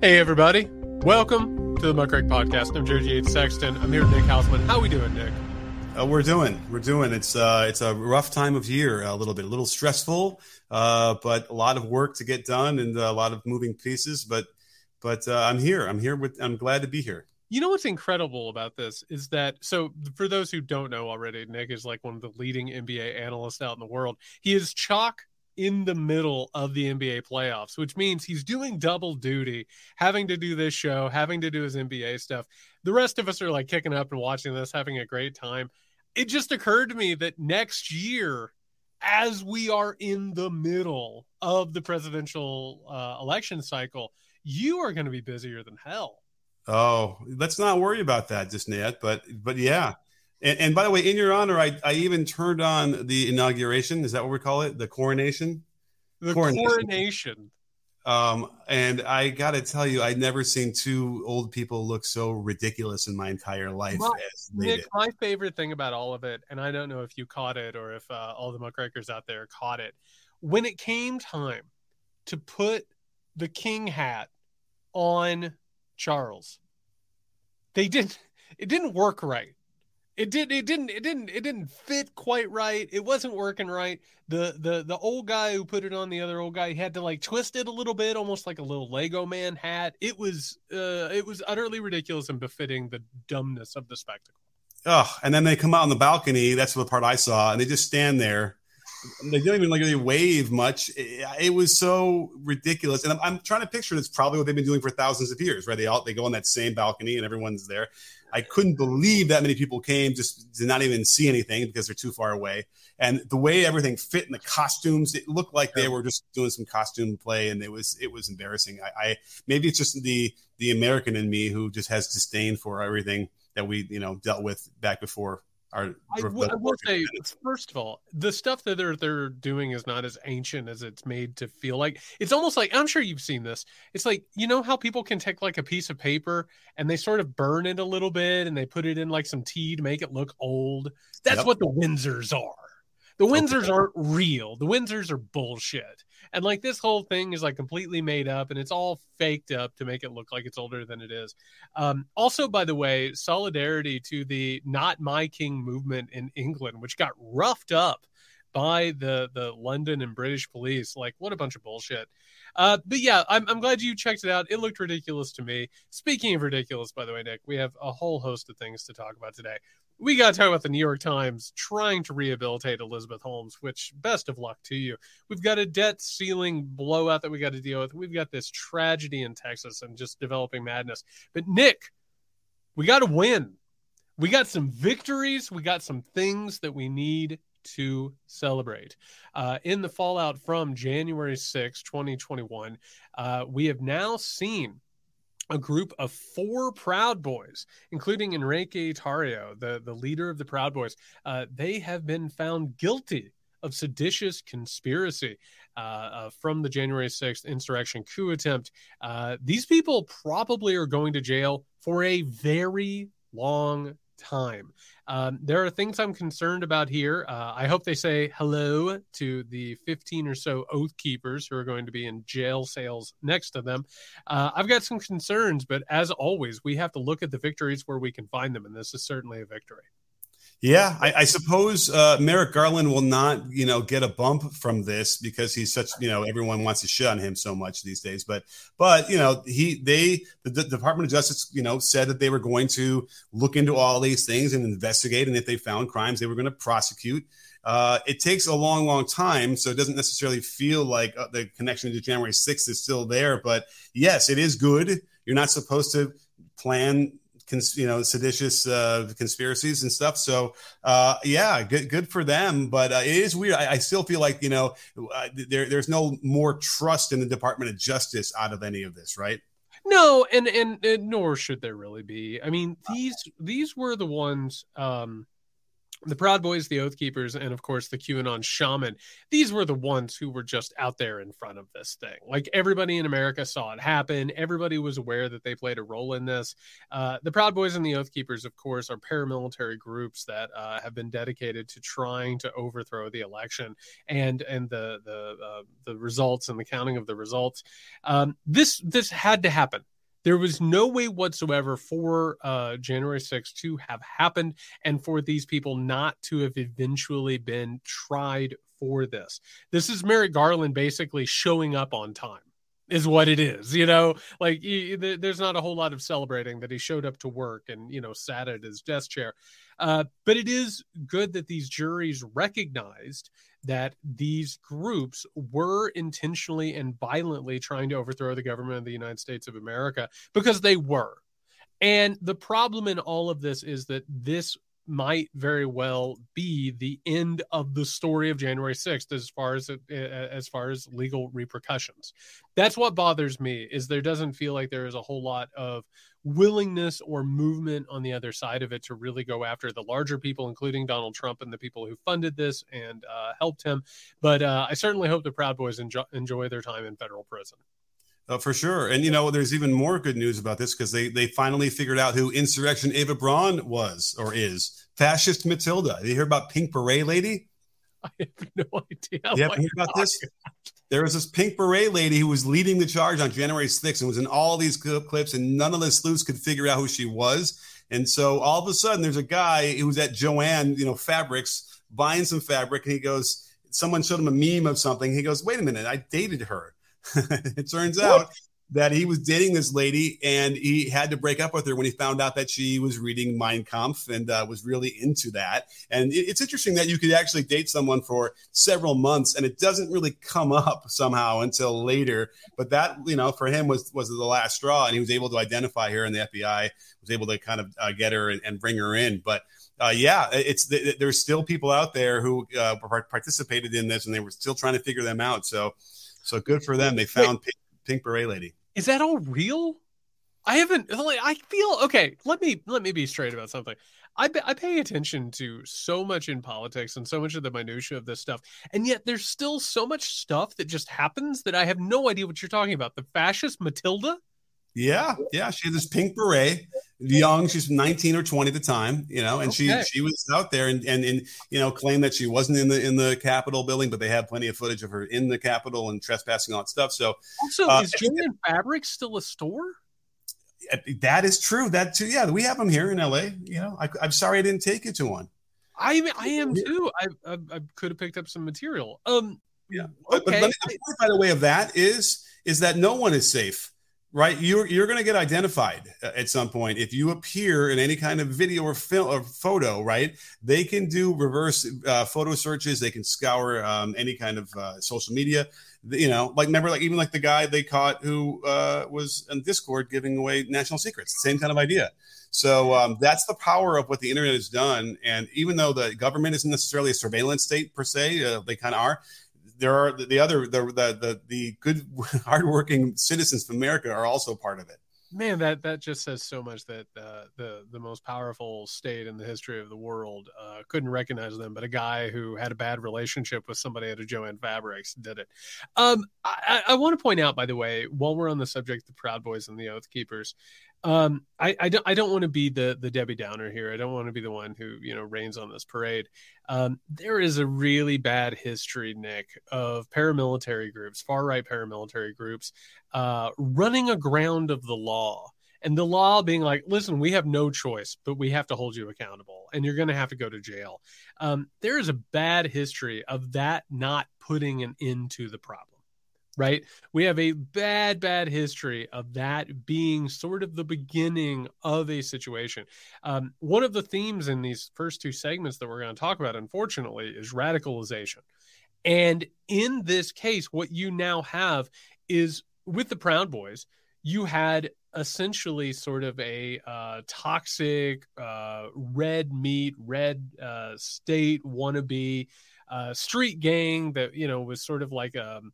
Hey, everybody. Welcome to the Muckrake Podcast. I'm Jared Yates Sexton. I'm here with Nick Hauselman. How we doing, Nick? Uh, we're doing. We're doing. It's uh, it's a rough time of year. A little bit, a little stressful, uh, but a lot of work to get done and a lot of moving pieces. But but uh, I'm here. I'm here with. I'm glad to be here. You know what's incredible about this is that so for those who don't know already, Nick is like one of the leading NBA analysts out in the world. He is chalk in the middle of the NBA playoffs, which means he's doing double duty, having to do this show, having to do his NBA stuff. The rest of us are like kicking up and watching this, having a great time. It just occurred to me that next year, as we are in the middle of the presidential uh, election cycle, you are going to be busier than hell. Oh, let's not worry about that just yet. But but yeah, and, and, by the way, in your honor, I, I even turned on the inauguration. Is that what we call it? The coronation? The coronation. coronation. Um, and I got to tell you, I'd never seen two old people look so ridiculous in my entire life. My, Nick, did. my favorite thing about all of it, and I don't know if you caught it or if uh, all the muckrakers out there caught it, when it came time to put the king hat on Charles, they didn't. It didn't work right it did it didn't it didn't it didn't fit quite right. It wasn't working right. The the the old guy who put it on the other old guy had to like twist it a little bit almost like a little lego man hat. It was uh it was utterly ridiculous and befitting the dumbness of the spectacle. Oh and then they come out on the balcony that's the part i saw and they just stand there they didn't even like really wave much. It, it, was so ridiculous, and I'm, I'm, trying to picture it's probably what they've been doing for thousands of years, right? They all they go on that same balcony, and everyone's there. I couldn't believe that many people came just to not even see anything because they're too far away. And the way everything fit in the costumes, it looked like they were just doing some costume play, and it was it was embarrassing. I, I maybe it's just the the American in me who just has disdain for everything that we you know dealt with back before our, I, w- I will say, first of all, the stuff that they're they're doing is not as ancient as it's made to feel like. It's almost like I'm sure you've seen this. It's like you know how people can take like a piece of paper and they sort of burn it a little bit and they put it in like some tea to make it look old. That's yep. what the Windsors are. The Windsors okay. aren't real. The Windsors are bullshit. And like this whole thing is like completely made up and it's all faked up to make it look like it's older than it is. Um, also, by the way, solidarity to the Not My King movement in England, which got roughed up by the the London and British police. Like, what a bunch of bullshit. Uh, but yeah, I'm, I'm glad you checked it out. It looked ridiculous to me. Speaking of ridiculous, by the way, Nick, we have a whole host of things to talk about today we got to talk about the New York Times trying to rehabilitate Elizabeth Holmes, which best of luck to you. We've got a debt ceiling blowout that we got to deal with. We've got this tragedy in Texas and just developing madness. But Nick, we got to win. We got some victories. We got some things that we need to celebrate. Uh, in the fallout from January 6, 2021, uh, we have now seen a group of four Proud Boys, including Enrique Tarrio, the, the leader of the Proud Boys. Uh, they have been found guilty of seditious conspiracy uh, uh, from the January 6th insurrection coup attempt. Uh, these people probably are going to jail for a very long time. Um, there are things I'm concerned about here. Uh, I hope they say hello to the 15 or so oath keepers who are going to be in jail cells next to them. Uh, I've got some concerns, but as always, we have to look at the victories where we can find them, and this is certainly a victory. Yeah, I, I suppose uh, Merrick Garland will not, you know, get a bump from this because he's such, you know, everyone wants to shit on him so much these days. But, but you know, he, they, the, the Department of Justice, you know, said that they were going to look into all these things and investigate, and if they found crimes, they were going to prosecute. Uh, it takes a long, long time, so it doesn't necessarily feel like uh, the connection to January 6th is still there. But yes, it is good. You're not supposed to plan cons- you know seditious uh, conspiracies and stuff. So uh, yeah, good good for them. But uh, it is weird. I, I, still feel like you know uh, there there's no more trust in the Department of Justice out of any of this, right? No, and and, and nor should there really be. I mean these these were the ones. Um, the Proud Boys, the Oath Keepers, and of course the QAnon shaman. These were the ones who were just out there in front of this thing. Like everybody in America saw it happen. Everybody was aware that they played a role in this. Uh, the Proud Boys and the Oath Keepers, of course, are paramilitary groups that uh, have been dedicated to trying to overthrow the election and and the the uh, the results and the counting of the results. Um, this this had to happen there was no way whatsoever for uh, January 6th to have happened and for these people not to have eventually been tried for this. This is Merrick Garland basically showing up on time is what it is you know like he, there's not a whole lot of celebrating that he showed up to work and you know sat at his desk chair uh, but it is good that these juries recognized that these groups were intentionally and violently trying to overthrow the government of the United States of America because they were. And the problem in all of this is that this might very well be the end of the story of January 6th as far as as far as legal repercussions. That's what bothers me is there doesn't feel like there is a whole lot of willingness or movement on the other side of it to really go after the larger people, including Donald Trump and the people who funded this and uh, helped him. But uh, I certainly hope the Proud Boys enjoy, enjoy their time in federal prison. Uh, for sure. And, you know, there's even more good news about this because they, they finally figured out who Insurrection Eva Braun was or is. Fascist Matilda. Did you hear about Pink Beret Lady? I have no idea. You haven't heard about this? There was this Pink Beret lady who was leading the charge on January 6th and was in all these clips, and none of the sleuths could figure out who she was. And so all of a sudden, there's a guy who was at Joann, you know, Fabrics, buying some fabric, and he goes, someone showed him a meme of something. He goes, wait a minute, I dated her. it turns out that he was dating this lady and he had to break up with her when he found out that she was reading Mein Kampf and uh, was really into that. And it, it's interesting that you could actually date someone for several months and it doesn't really come up somehow until later. But that, you know, for him was was the last straw, and he was able to identify her, and the FBI was able to kind of uh, get her and, and, bring her in. But uh, yeah, it's there's still people out there who uh, participated in this, and they were still trying to figure them out. So so good for them. They found Pink, Pink Beret Lady. Is that all real? I haven't. Like, I feel okay. Let me let me be straight about something. I I pay attention to so much in politics and so much of the minutia of this stuff, and yet there's still so much stuff that just happens that I have no idea what you're talking about. The fascist Matilda. Yeah, yeah. She had this pink beret, young. She's 19 or 20 at the time, you know, and okay. she she was out there and, and and you know claimed that she wasn't in the in the Capitol building, but they had plenty of footage of her in the Capitol and trespassing that stuff. So, also, uh, is Joann Fabric still a store? That is true. That too. Yeah, we have them here in LA. You know, I, am sorry I didn't take you to one. I I am too. I I, I could have picked up some material. Um. Yeah. Okay. But, but, but the point, by the way, of that is is that no one is safe right? You're you're going to get identified uh, at some point. If you appear in any kind of video or film or photo right they can do reverse uh, photo searches. They can scour um, any kind of uh, social media. You know like remember like even like the guy they caught who uh, was on discord giving away national secrets. Same kind of idea. So um, that's the power of what the internet has done. And even though the government isn't necessarily a surveillance state per se uh, they kind of are there are the other the the the, the good hardworking citizens of America are also part of it. Man, that that just says so much that uh, the the most powerful state in the history of the world uh, couldn't recognize them, but a guy who had a bad relationship with somebody at a Joann Fabrics did it. Um, I, I want to point out, by the way, while we're on the subject, the Proud Boys and the Oath Keepers, um, I, I don't I don't want to be the the Debbie Downer here. I don't want to be the one who you know rains on this parade. Um, there is a really bad history, Nick, of paramilitary groups, far right paramilitary groups, uh, running aground of the law, and the law being like, listen, we have no choice, but we have to hold you accountable, and you're going to have to go to jail. Um, there is a bad history of that not putting an end to the problem right? We have a bad, bad history of that being sort of the beginning of a situation. Um, one of the themes in these first two segments that we're going to talk about, unfortunately, is radicalization. And in this case, what you now have is with the Proud Boys, you had essentially sort of a uh, toxic uh, red meat, red uh, state wannabe uh, street gang that you know was sort of like a um,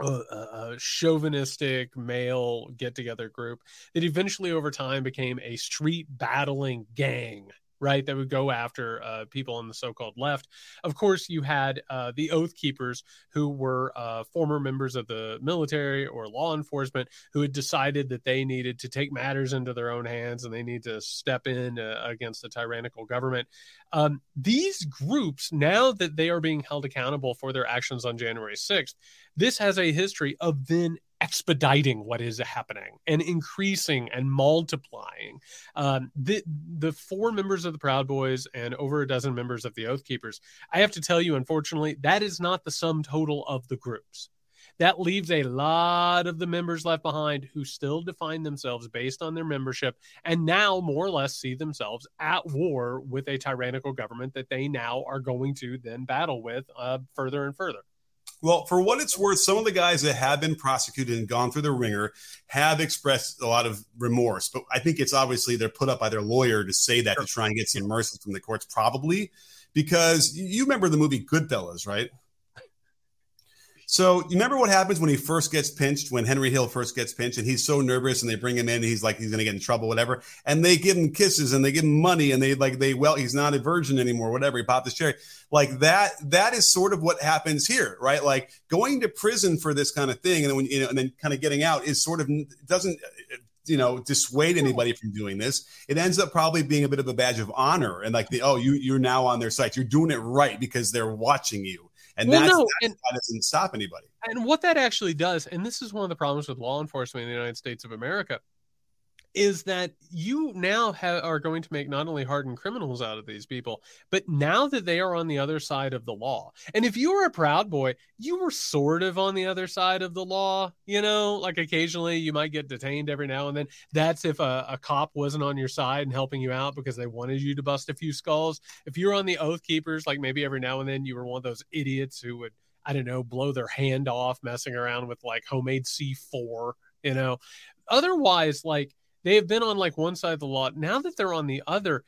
a, chauvinistic male get together group that eventually over time became a street battling gang right? That would go after uh, people on the so-called left. Of course, you had uh, the Oath Keepers, who were uh, former members of the military or law enforcement, who had decided that they needed to take matters into their own hands and they need to step in uh, against the tyrannical government. Um, these groups, now that they are being held accountable for their actions on January 6th, this has a history of then expediting what is happening and increasing and multiplying. Um, the the four members of the Proud Boys and over a dozen members of the Oath Keepers. I have to tell you, unfortunately, that is not the sum total of the groups. That leaves a lot of the members left behind who still define themselves based on their membership and now more or less see themselves at war with a tyrannical government that they now are going to then battle with uh, further and further. Well, for what it's worth, some of the guys that have been prosecuted and gone through the wringer have expressed a lot of remorse. But I think it's obviously they're put up by their lawyer to say that sure. to try and get some mercy from the courts, probably because you remember the movie Goodfellas, right? So you remember what happens when he first gets pinched, when Henry Hill first gets pinched, and he's so nervous, and they bring him in, and he's like he's going to get in trouble, whatever, and they give him kisses and they give him money, and they like they well he's not a virgin anymore, whatever. He popped his cherry, like that. That is sort of what happens here, right? Like going to prison for this kind of thing, and then when you know, and then kind of getting out is sort of doesn't you know dissuade anybody from doing this it ends up probably being a bit of a badge of honor and like the oh you you're now on their site you're doing it right because they're watching you and well, that's, no, that's, and, that doesn't stop anybody. And what that actually does, and this is one of the problems with law enforcement in the United States of America, is that you now ha- are going to make not only hardened criminals out of these people, but now that they are on the other side of the law. And if you were a Proud Boy, you were sort of on the other side of the law. You know, like occasionally you might get detained every now and then. That's if a, a cop wasn't on your side and helping you out because they wanted you to bust a few skulls. If you're on the Oath Keepers, like maybe every now and then you were one of those idiots who would, I don't know, blow their hand off messing around with like homemade C4, you know. Otherwise, like, they have been on like one side of the law. Now that they're on the other,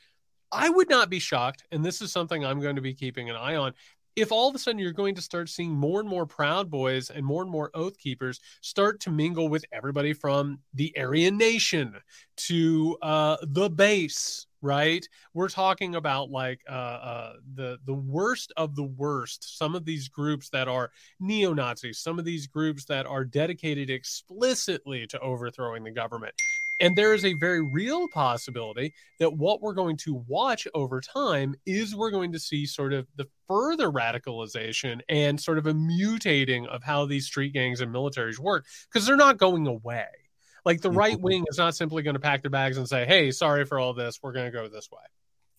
I would not be shocked, and this is something I'm going to be keeping an eye on. If all of a sudden you're going to start seeing more and more Proud Boys and more and more Oath Keepers start to mingle with everybody from the Aryan Nation to uh, the base, right? We're talking about like uh, uh, the the worst of the worst. Some of these groups that are neo Nazis, some of these groups that are dedicated explicitly to overthrowing the government. And there is a very real possibility that what we're going to watch over time is we're going to see sort of the further radicalization and sort of a mutating of how these street gangs and militaries work because they're not going away. Like the mm-hmm. right wing is not simply going to pack their bags and say, hey, sorry for all this. We're going to go this way.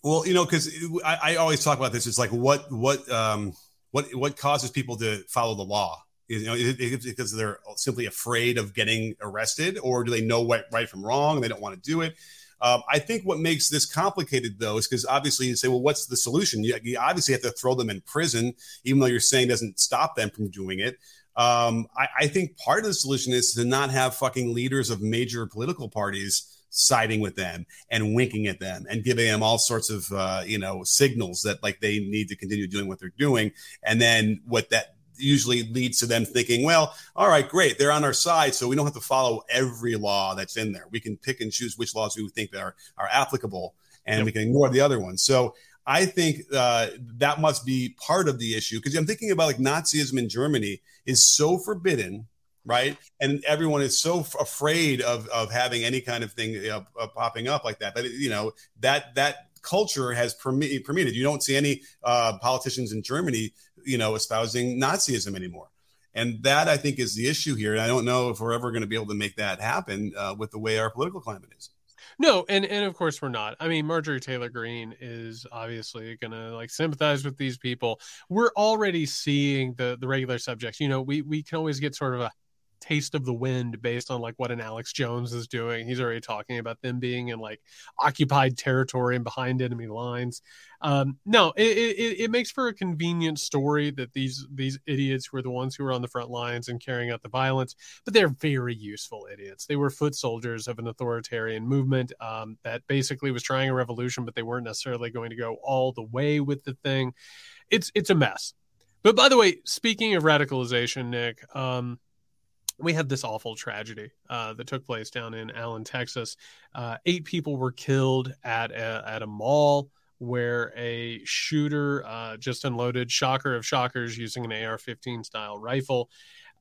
Well, you know, because I, I, always talk about this. It's like what what um, what what causes people to follow the law you know, is it because they're simply afraid of getting arrested, or do they know what right from wrong and they don't want to do it? Um, I think what makes this complicated, though, is because obviously you say, well, what's the solution? You, you, obviously have to throw them in prison, even though you're saying doesn't stop them from doing it. Um, I, I, think part of the solution is to not have fucking leaders of major political parties siding with them and winking at them and giving them all sorts of uh, you know signals that like they need to continue doing what they're doing. And then what that usually leads to them thinking, well, all right, great, they're on our side, so we don't have to follow every law that's in there. We can pick and choose which laws we think are are applicable, and yep. we can ignore the other ones. So I think uh, that must be part of the issue because I'm thinking about like Nazism in Germany is so forbidden, right? And everyone is so f- afraid of of having any kind of thing uh, uh, popping up like that. But you know that that culture has permitted. You don't see any uh, politicians in Germany you know, espousing Nazism anymore. And that I think is the issue here. And I don't know if we're ever going to be able to make that happen uh, with the way our political climate is. No, and and of course we're not. I mean, Marjorie Taylor Greene is obviously going to like sympathize with these people. We're already seeing the the regular subjects. You know, we we can always get sort of a taste of the wind based on like what an Alex Jones is doing. He's already talking about them being in like occupied territory and behind enemy lines. Um, no, it, it, it makes for a convenient story that these these idiots were the ones who were on the front lines and carrying out the violence, but they're very useful idiots. They were foot soldiers of an authoritarian movement um, that basically was trying a revolution, but they weren't necessarily going to go all the way with the thing. It's it's a mess. But by the way, speaking of radicalization, Nick, um, we had this awful tragedy uh, that took place down in Allen, Texas. Uh, eight people were killed at a, at a mall where a shooter uh, just unloaded shocker of shockers using an AR-15 style rifle.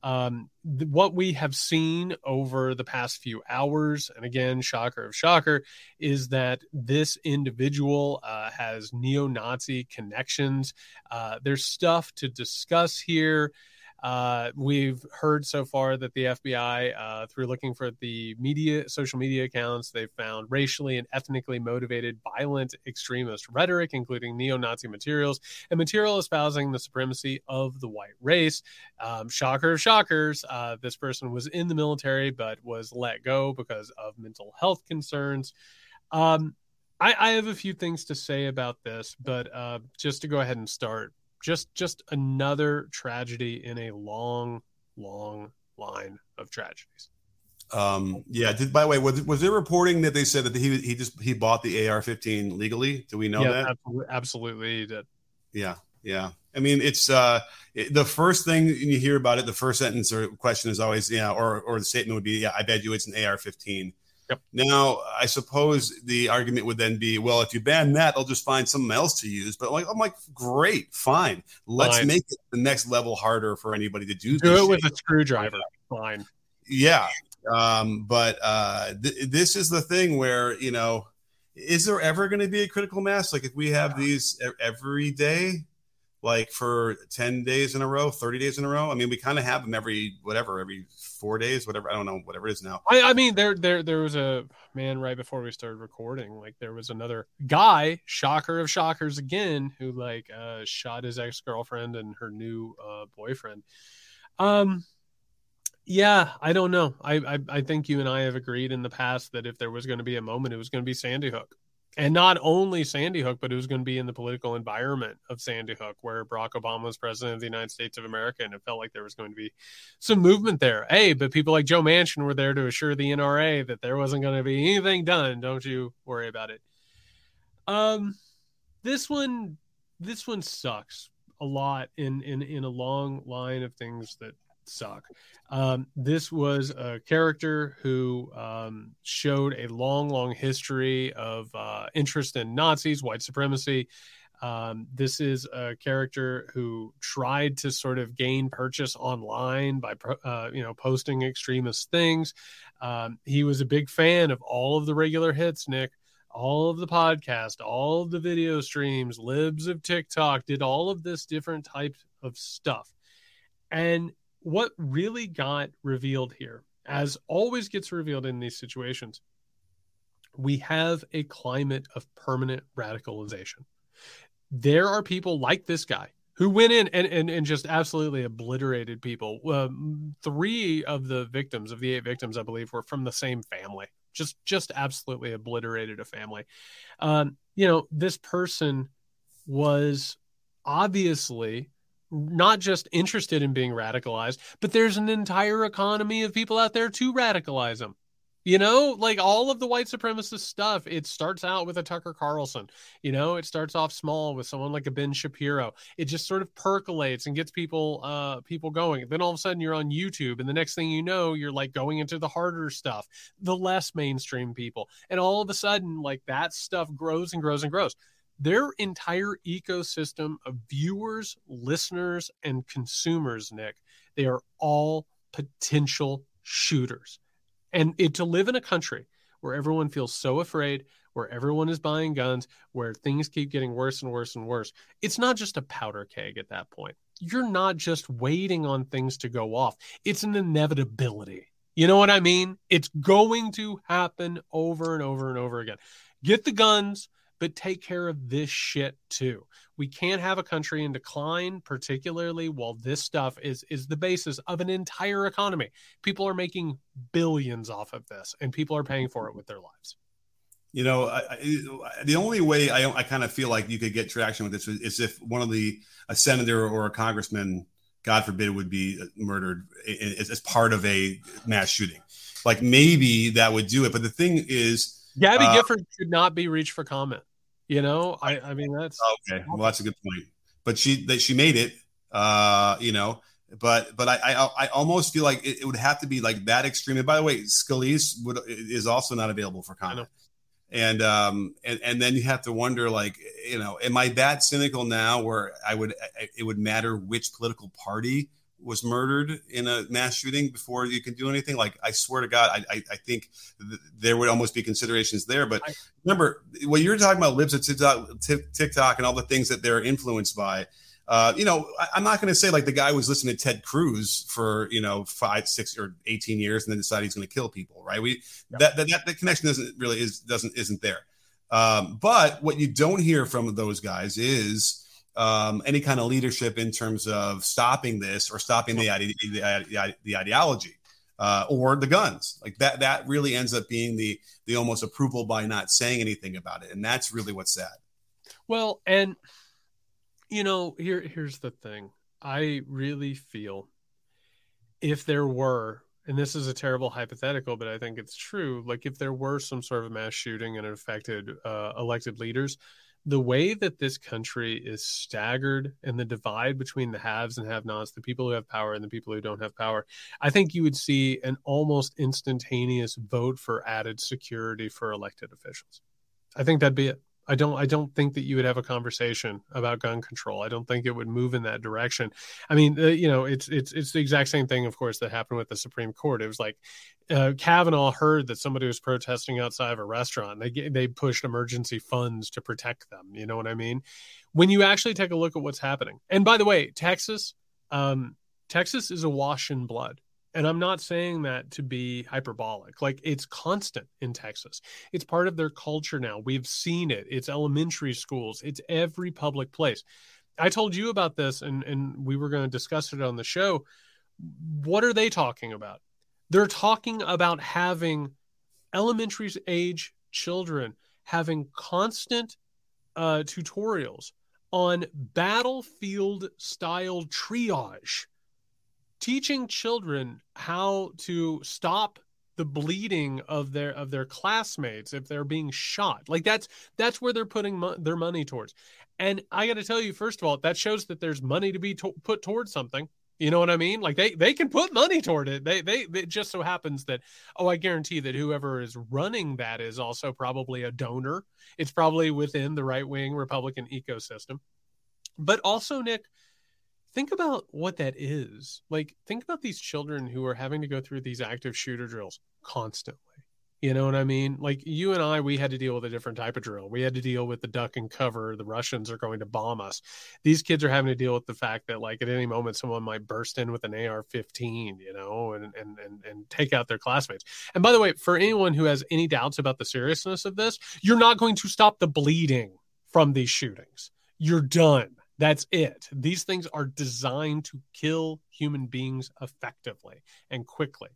Um, th- what we have seen over the past few hours, and again, shocker of shocker, is that this individual uh, has neo Nazi connections. Uh, there's stuff to discuss here. Uh, we've heard so far that the FBI, uh, through looking for the media, social media accounts, they've found racially and ethnically motivated violent extremist rhetoric, including neo Nazi materials and material espousing the supremacy of the white race. Um, shocker shockers, uh, this person was in the military but was let go because of mental health concerns. Um, I, I, have a few things to say about this, but uh, just to go ahead and start, just just another tragedy in a long, long line of tragedies. Um, yeah. Did by the way, was, was there reporting that they said that he he just he bought the AR-15 legally? Do we know yeah, that? Absolutely, absolutely, he did. Yeah, yeah. I mean, it's uh, it, the first thing you hear about it. The first sentence or question is always, yeah, or or the statement would be, yeah, I bet you it's an AR-15. Yep. Now, I suppose the argument would then be, well, if you ban that, they'll just find something else to use. But like, I'm like, great, fine. Let's fine. make it the next level harder for anybody to do. Do it with a screwdriver. Fine. Yeah. Um, but uh, th- this is the thing where you know, is there ever going to be a critical mass? Like if we have these every day, like for 10 days in a row 30 days in a row i mean we kind of have them every whatever every four days whatever i don't know whatever it is now. I, I, mean there there there was a man right before we started recording like there was another guy shocker of shockers again who like uh shot his ex-girlfriend and her new uh boyfriend. Um yeah i don't know. I, I i think you and i have agreed in the past that if there was going to be a moment it was going to be sandy hook and not only Sandy Hook, but it was going to be in the political environment of Sandy Hook, where Barack Obama was president of the United States of America, and it felt like there was going to be some movement there. Hey, but people like Joe Manchin were there to assure the NRA that there wasn't going to be anything done. Don't you worry about it. Um, this one, this one sucks a lot in in in a long line of things that suck. Um, this was a character who um, showed a long, long history of uh, interest in Nazis, white supremacy. Um, this is a character who tried to sort of gain purchase online by, uh, you know, posting extremist things. Um, he was a big fan of all of the regular hits, Nick all of the podcast, all of the video streams, libs of TikTok, did all of this different type of stuff. And what really got revealed here, as always gets revealed in these situations, we have a climate of permanent radicalization. There are people like this guy who went in and, and, and just absolutely obliterated people. Um, three of the victims, of the eight victims, I believe, were from the same family. Just just absolutely obliterated a family. Um, you know, this person was obviously not just interested in being radicalized, but there's an entire economy of people out there to radicalize them. You know, like all of the white supremacist stuff, it starts out with a Tucker Carlson. You know, it starts off small with someone like a Ben Shapiro. It just sort of percolates and gets people uh people going. Then all of a sudden you're on YouTube and the next thing you know, you're like going into the harder stuff, the less mainstream people. And all of a sudden like that stuff grows and grows and grows their entire ecosystem of viewers, listeners, and consumers, Nick, they are all potential shooters. And it, to live in a country where everyone feels so afraid, where everyone is buying guns, where things keep getting worse and worse and worse, it's not just a powder keg at that point. You're not just waiting on things to go off, it's an inevitability. You know what I mean? It's going to happen over and over and over again. Get the guns, but take care of this shit too. We can't have a country in decline, particularly while this stuff is is the basis of an entire economy. People are making billions off of this, and people are paying for it with their lives. You know, I, I, the only way I, I kind of feel like you could get traction with this is if one of the a senator or a congressman, God forbid, would be murdered as part of a mass shooting. Like maybe that would do it. But the thing is, Gabby uh, Gifford should not be reached for comment. You know, I, I mean that's okay. Well, that's a good point. But she that she made it. Uh, you know, but but I I, I almost feel like it, it, would have to be like that extreme. And by the way, Scalise would is also not available for comment. and um and and then you have to wonder like you know am i that cynical now where i would it would matter which political party was murdered in a mass shooting before you can do anything like i swear to god i i, I think th- there would almost be considerations there but I, remember when you're talking about libs of TikTok, TikTok and all the things that they're influenced by uh, you know, I, am not going to say like the guy was listening to Ted Cruz for you know five, six, or 18 years, and then decided he's going to kill people, right? We yeah. that, that that connection doesn't really is doesn't isn't there. Um, but what you don't hear from those guys is um, any kind of leadership in terms of stopping this or stopping the ide- the, the ideology. Uh, or the guns like that that really ends up being the the almost approval by not saying anything about it and that's really what's sad well and you know, here here's the thing. I really feel if there were, and this is a terrible hypothetical, but I think it's true. Like if there were some sort of mass shooting and it affected uh, elected leaders, the way that this country is staggered and the divide between the haves and have-nots, the people who have power and the people who don't have power, I think you would see an almost instantaneous vote for added security for elected officials. I think that'd be it. I don't I don't think that you would have a conversation about gun control. I don't think it would move in that direction. I mean, uh, you know, it's it's it's the exact same thing, of course, that happened with the Supreme Court. It was like uh, Kavanaugh heard that somebody was protesting outside of a restaurant. They they pushed emergency funds to protect them. You know what I mean? When you actually take a look at what's happening, and by the way, Texas, um, Texas is awash in blood. And I'm not saying that to be hyperbolic. Like it's constant in Texas. It's part of their culture now. We've seen it. It's elementary schools, it's every public place. I told you about this and, and we were going to discuss it on the show. What are they talking about? They're talking about having elementary age children having constant uh, tutorials on battlefield style triage teaching children how to stop the bleeding of their of their classmates if they're being shot. Like that's that's where they're putting mo- their money towards. And i got to tell you first of all that shows that there's money to be to- put towards something. You know what i mean? Like they they can put money toward it. They they it just so happens that oh i guarantee that whoever is running that is also probably a donor. It's probably within the right wing republican ecosystem. But also nick think about what that is. Like, think about these children who are having to go through these active shooter drills constantly. You know what I mean? Like you and I, we had to deal with a different type of drill. We had to deal with the duck and cover. The Russians are going to bomb us. These kids are having to deal with the fact that, like, at any moment, someone might burst in with an AR-15, you know, and and and and take out their classmates. And by the way, for anyone who has any doubts about the seriousness of this, you're not going to stop the bleeding from these shootings. You're done that's it. These things are designed to kill human beings effectively and quickly.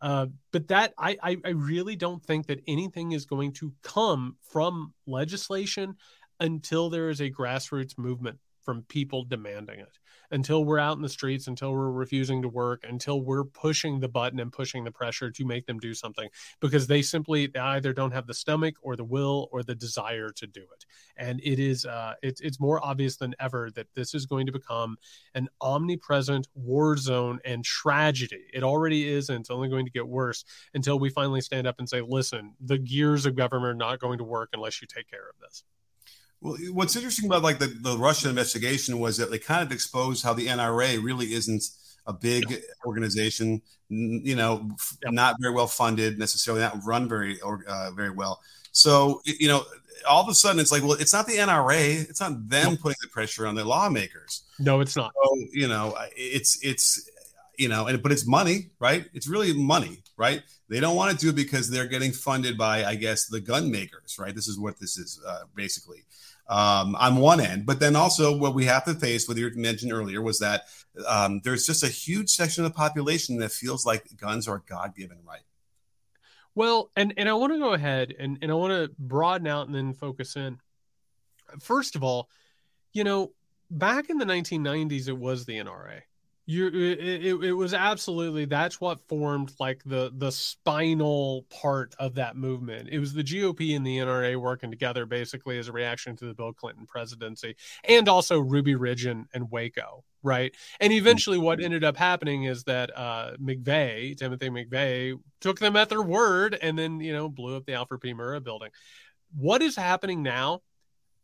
Uh, but that I, I, I really don't think that anything is going to come from legislation until there is a grassroots movement from people demanding it until we're out in the streets, until we're refusing to work, until we're pushing the button and pushing the pressure to make them do something because they simply either don't have the stomach or the will or the desire to do it. And it is uh, it's it's more obvious than ever that this is going to become an omnipresent war zone and tragedy. It already is, and it's only going to get worse until we finally stand up and say, "Listen, the gears of government are not going to work unless you take care of this." Well, what's interesting about like the, the Russian investigation was that they kind of exposed how the NRA really isn't a big organization, you know, yep. not very well funded necessarily, not run very uh, very well. So you know, all of a sudden it's like, well, it's not the NRA, it's not them putting the pressure on the lawmakers. No, it's not. So, you know, it's it's you know, and but it's money, right? It's really money, right? They don't want to do it because they're getting funded by, I guess, the gun makers, right? This is what this is uh, basically um, on one end. But then also, what we have to face, what you mentioned earlier, was that um, there's just a huge section of the population that feels like guns are a God given right. Well, and, and I want to go ahead and, and I want to broaden out and then focus in. First of all, you know, back in the 1990s, it was the NRA you it, it, was absolutely that's what formed like the the spinal part of that movement. It was the gop and the nra working together basically as a reaction to the bill clinton presidency and also ruby ridge and, and waco right? And eventually what ended up happening is that uh mcveigh timothy mcveigh took them at their word and then you know blew up the alfred p. Murrah building. What is happening now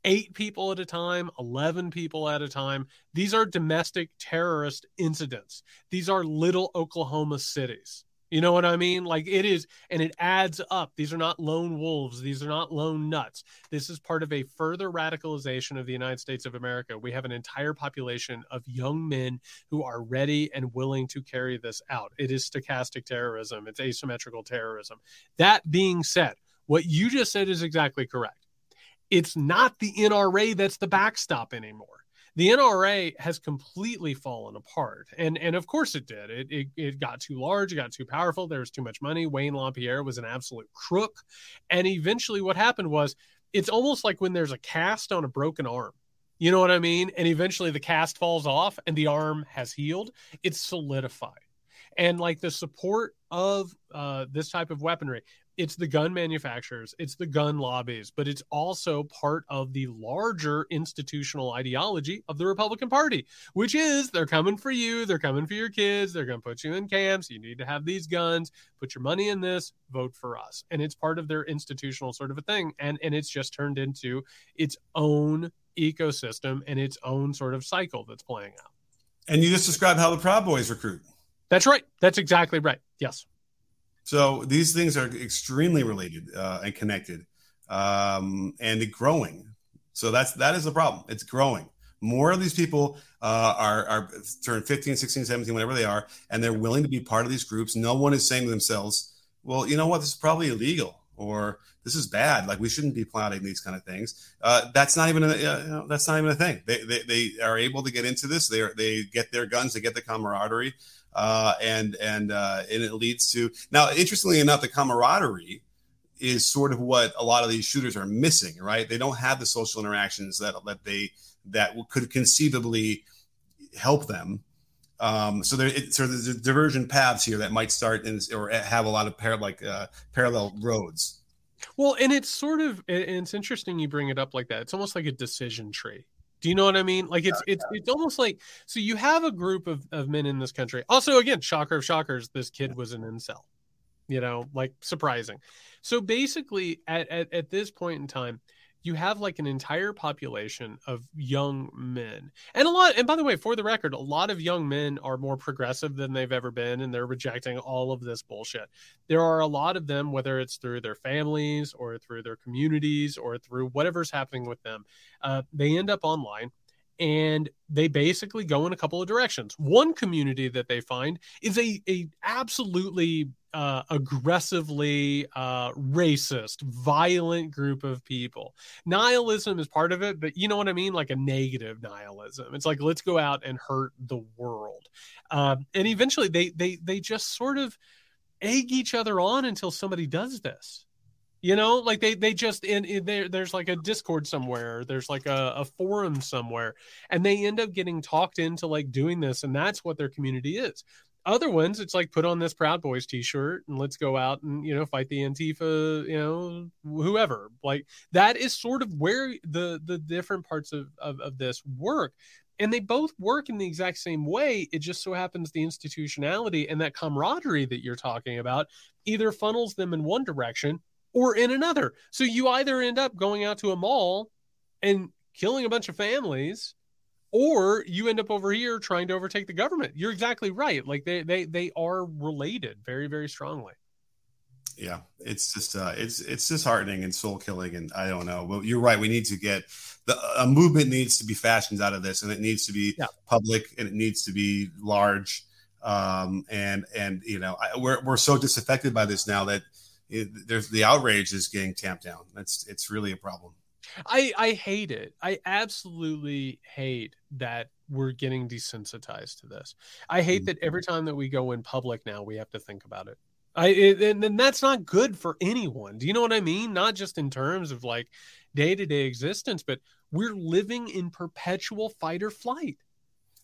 eight people at a time, 11 people at a time. These are domestic terrorist incidents. These are little Oklahoma cities. You know what I mean? Like it is, and it adds up. These are not lone wolves. These are not lone nuts. This is part of a further radicalization of the United States of America. We have an entire population of young men who are ready and willing to carry this out. It is stochastic terrorism, it's asymmetrical terrorism. That being said, what you just said is exactly correct it's not the NRA that's the backstop anymore. The NRA has completely fallen apart. And and of course it did. It, it, it got too large, it got too powerful, there was too much money. Wayne LaPierre was an absolute crook. And eventually what happened was it's almost like when there's a cast on a broken arm. You know what I mean? And eventually the cast falls off and the arm has healed. It's solidified and like the support of uh, this type of weaponry it's the gun manufacturers, it's the gun lobbies, but it's also part of the larger institutional ideology of the Republican Party, which is they're coming for you, they're coming for your kids, they're going to put you in camps, you need to have these guns, put your money in this, vote for us. And it's part of their institutional sort of a thing and and it's just turned into its own ecosystem and its own sort of cycle that's playing out. And you just described how the Proud Boys recruit. That's right. That's exactly right. Yes. So these things are extremely related uh, and connected, um, and growing. So that's that is the problem. It's growing. More of these people uh, are are turned 15, 16, 17, whatever they are, and they're willing to be part of these groups. No one is saying to themselves, "Well, you know what? This is probably illegal." or this is bad. Like we shouldn't be plotting these kind of things. Uh, that's not even a, uh, you know, that's not even a thing. They, they, they are able to get into this. They are, they get their guns. They get the camaraderie uh, and and uh, and it leads to now. Interestingly enough, the camaraderie is sort of what a lot of these shooters are missing. Right? They don't have the social interactions that that they that could conceivably help them. Um, so there, it, so there's diversion paths here that might start in, or have a lot of par- like uh, parallel roads. Well, and it's sort of, and it's interesting you bring it up like that. It's almost like a decision tree do you know what I mean? Like it's it's it's almost like so you have a group of, of men in this country. Also, again, shocker of shockers, this kid was an incel. You know, like surprising. So basically, at, at, at this point in time, you have like an entire population of young men. And a lot and by the way for the record a lot of young men are more progressive than they've ever been and they're rejecting all of this bullshit. There are a lot of them whether it's through their families or through their communities or through whatever's happening with them uh, they end up online and they basically go in a couple of directions. One community that they find is a, a absolutely uh, aggressively uh, racist, violent group of people. Nihilism is part of it, but you know what I mean? Like a negative nihilism. It's like let's go out and hurt the world, um, and eventually they they they just sort of egg each other on until somebody does this you know like they they just in, in there there's like a discord somewhere there's like a, a forum somewhere and they end up getting talked into like doing this and that's what their community is. Other ones it's like put on this proud boys t-shirt and let's go out and you know fight the antifa you know whoever. Like that is sort of where the the different parts of, of, of this work and they both work in the exact same way. It just so happens the institutionality and that camaraderie that you're talking about either funnels them in one direction or in another. So you either end up going out to a mall and killing a bunch of families or you end up over here trying to overtake the government. You're exactly right. Like they they they are related very very strongly. Yeah, it's just uh, it's it's disheartening and soul killing, and I don't know. But you're right. We need to get the a movement needs to be fashioned out of this, and it needs to be yeah. public, and it needs to be large. Um, and and you know I, we're we're so disaffected by this now that it, there's the outrage is getting tamped down. That's it's really a problem. I I hate it. I absolutely hate that we're getting desensitized to this. I hate mm-hmm. that every time that we go in public now, we have to think about it. I it, and, and that's not good for anyone. Do you know what I mean? Not just in terms of like day to day existence, but we're living in perpetual fight or flight.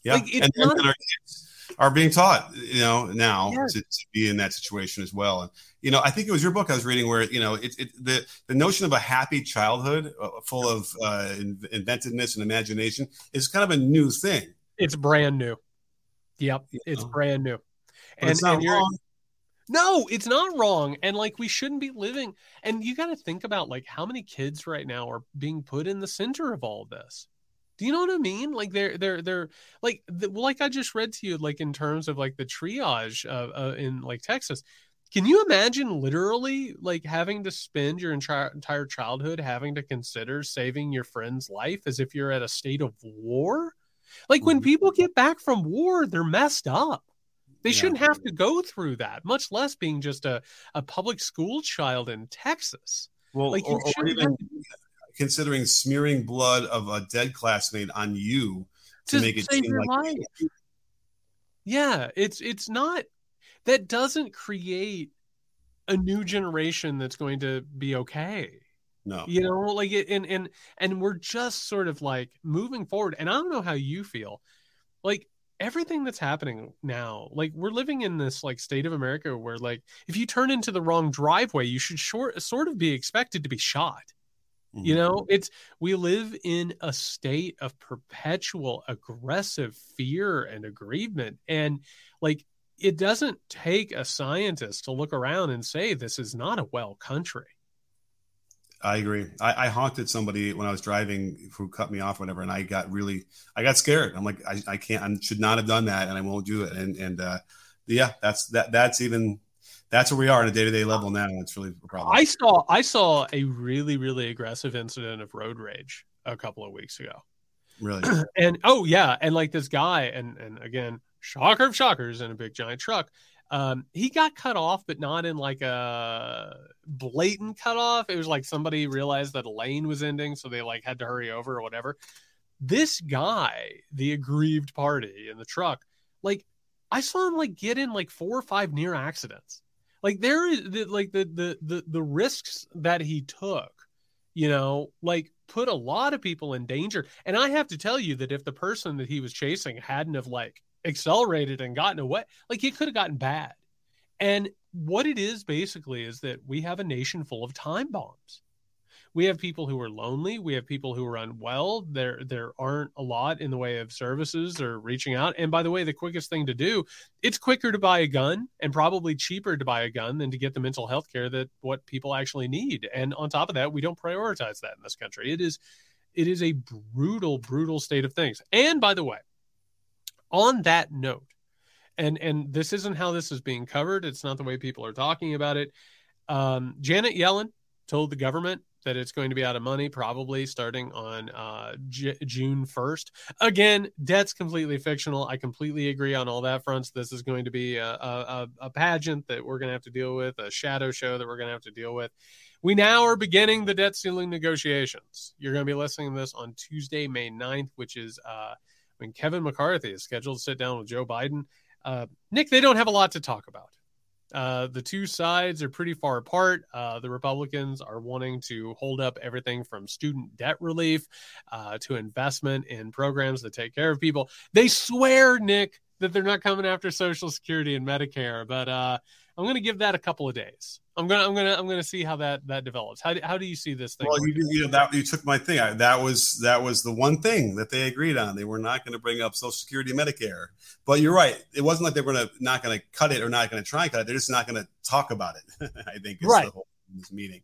Yeah, like, and, not, and our kids are being taught, you know, now yes. to, to, be in that situation as well. And you know, I think it was your book I was reading where you know it, it the the notion of a happy childhood uh, full of uh, inventiveness and imagination is kind of a new thing. It's brand new. Yep, you it's know? brand new. And, and you're, No, it's not wrong. And like we shouldn't be living. And you got to think about like how many kids right now are being put in the center of all of this. Do you know what I mean? Like they're they're they're like the, like I just read to you like in terms of like the triage uh, uh, in like Texas. Can you imagine literally like having to spend your entire entire childhood having to consider saving your friend's life as if you're at a state of war? Like when mm-hmm. people get back from war, they're messed up. They yeah. shouldn't have to go through that, much less being just a, a public school child in Texas. Well, like or, or even considering smearing blood of a dead classmate on you to, to make it seem like life. yeah, it's it's not that doesn't create a new generation that's going to be okay. No, you know, like it, and and and we're just sort of like moving forward. And I don't know how you feel, like everything that's happening now like we're living in this like state of america where like if you turn into the wrong driveway you should short sort of be expected to be shot mm-hmm. you know it's we live in a state of perpetual aggressive fear and aggrievement and like it doesn't take a scientist to look around and say this is not a well country I agree. I, I, honked at somebody when I was driving who cut me off, or whatever, and I got really, I got scared. I'm like, I, I can't, I should not have done that, and I won't do it. And and uh, yeah, that's that. That's even that's where we are on a day to day level now. It's really a problem. I saw I saw a really really aggressive incident of road rage a couple of weeks ago. Really? and oh yeah, and like this guy, and and again, shocker of shockers in a big giant truck um, he got cut off, but not in like a blatant cut off. It was like somebody realized that a lane was ending, so they like had to hurry over or whatever. This guy, the aggrieved party in the truck, like I saw him like get in like four or five near accidents. Like there is the, like the the the the risks that he took, you know, like put a lot of people in danger. And I have to tell you that if the person that he was chasing hadn't have like accelerated and gotten away. Like it could have gotten bad. And what it is basically is that we have a nation full of time bombs. We have people who are lonely. We have people who are unwell. There, there aren't a lot in the way of services or reaching out. And by the way, the quickest thing to do, it's quicker to buy a gun and probably cheaper to buy a gun than to get the mental health care that what people actually need. And on top of that, we don't prioritize that in this country. It is, it is a brutal, brutal state of things. And by the way, on that note, and and this isn't how this is being covered. It's not the way people are talking about it. Um, Janet Yellen told the government that it's going to be out of money probably starting on uh, J- June 1st. Again, debt's completely fictional. I completely agree on all that fronts. This is going to be a, a, a pageant that we're going to have to deal with, a shadow show that we're going to have to deal with. We now are beginning the debt ceiling negotiations. You're going to be listening to this on Tuesday, May 9th, which is uh, when Kevin McCarthy is scheduled to sit down with Joe Biden. Uh, Nick, they don't have a lot to talk about. Uh, the two sides are pretty far apart. Uh, the Republicans are wanting to hold up everything from student debt relief uh, to investment in programs that take care of people. They swear, Nick, that they're not coming after Social Security and Medicare, but uh, I'm going to give that a couple of days. I'm gonna I'm gonna I'm gonna see how that that develops. How do, how do you see this thing? Well, you, you, know that you took my thing. I, that was that was the one thing that they agreed on. They were not going to bring up Social Security, Medicare. But you're right. It wasn't like they were gonna not going to cut it or not going to try and cut it. They're just not going to talk about it. I think is right. the whole this meeting.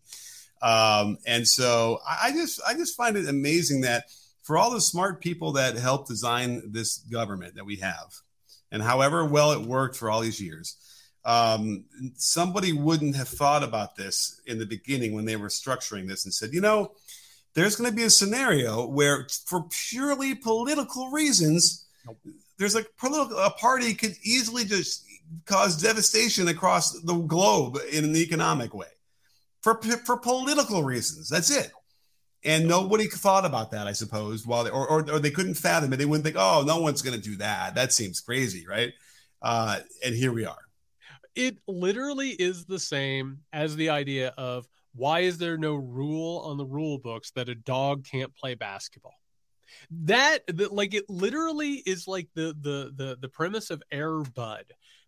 Um, and so I, I just I just find it amazing that for all the smart people that helped design this government that we have, and however well it worked for all these years um, somebody wouldn't have thought about this in the beginning when they were structuring this and said, you know, there's going to be a scenario where, for purely political reasons, there's a political a party could easily just cause devastation across the globe in an economic way for for political reasons. That's it. And nobody thought about that, I suppose, while they, or, or, or they couldn't fathom it. They wouldn't think, oh, no one's going to do that. That seems crazy, right? Uh, and here we are it literally is the same as the idea of why is there no rule on the rule books that a dog can't play basketball? That, that like it literally is like the the the the premise of air bud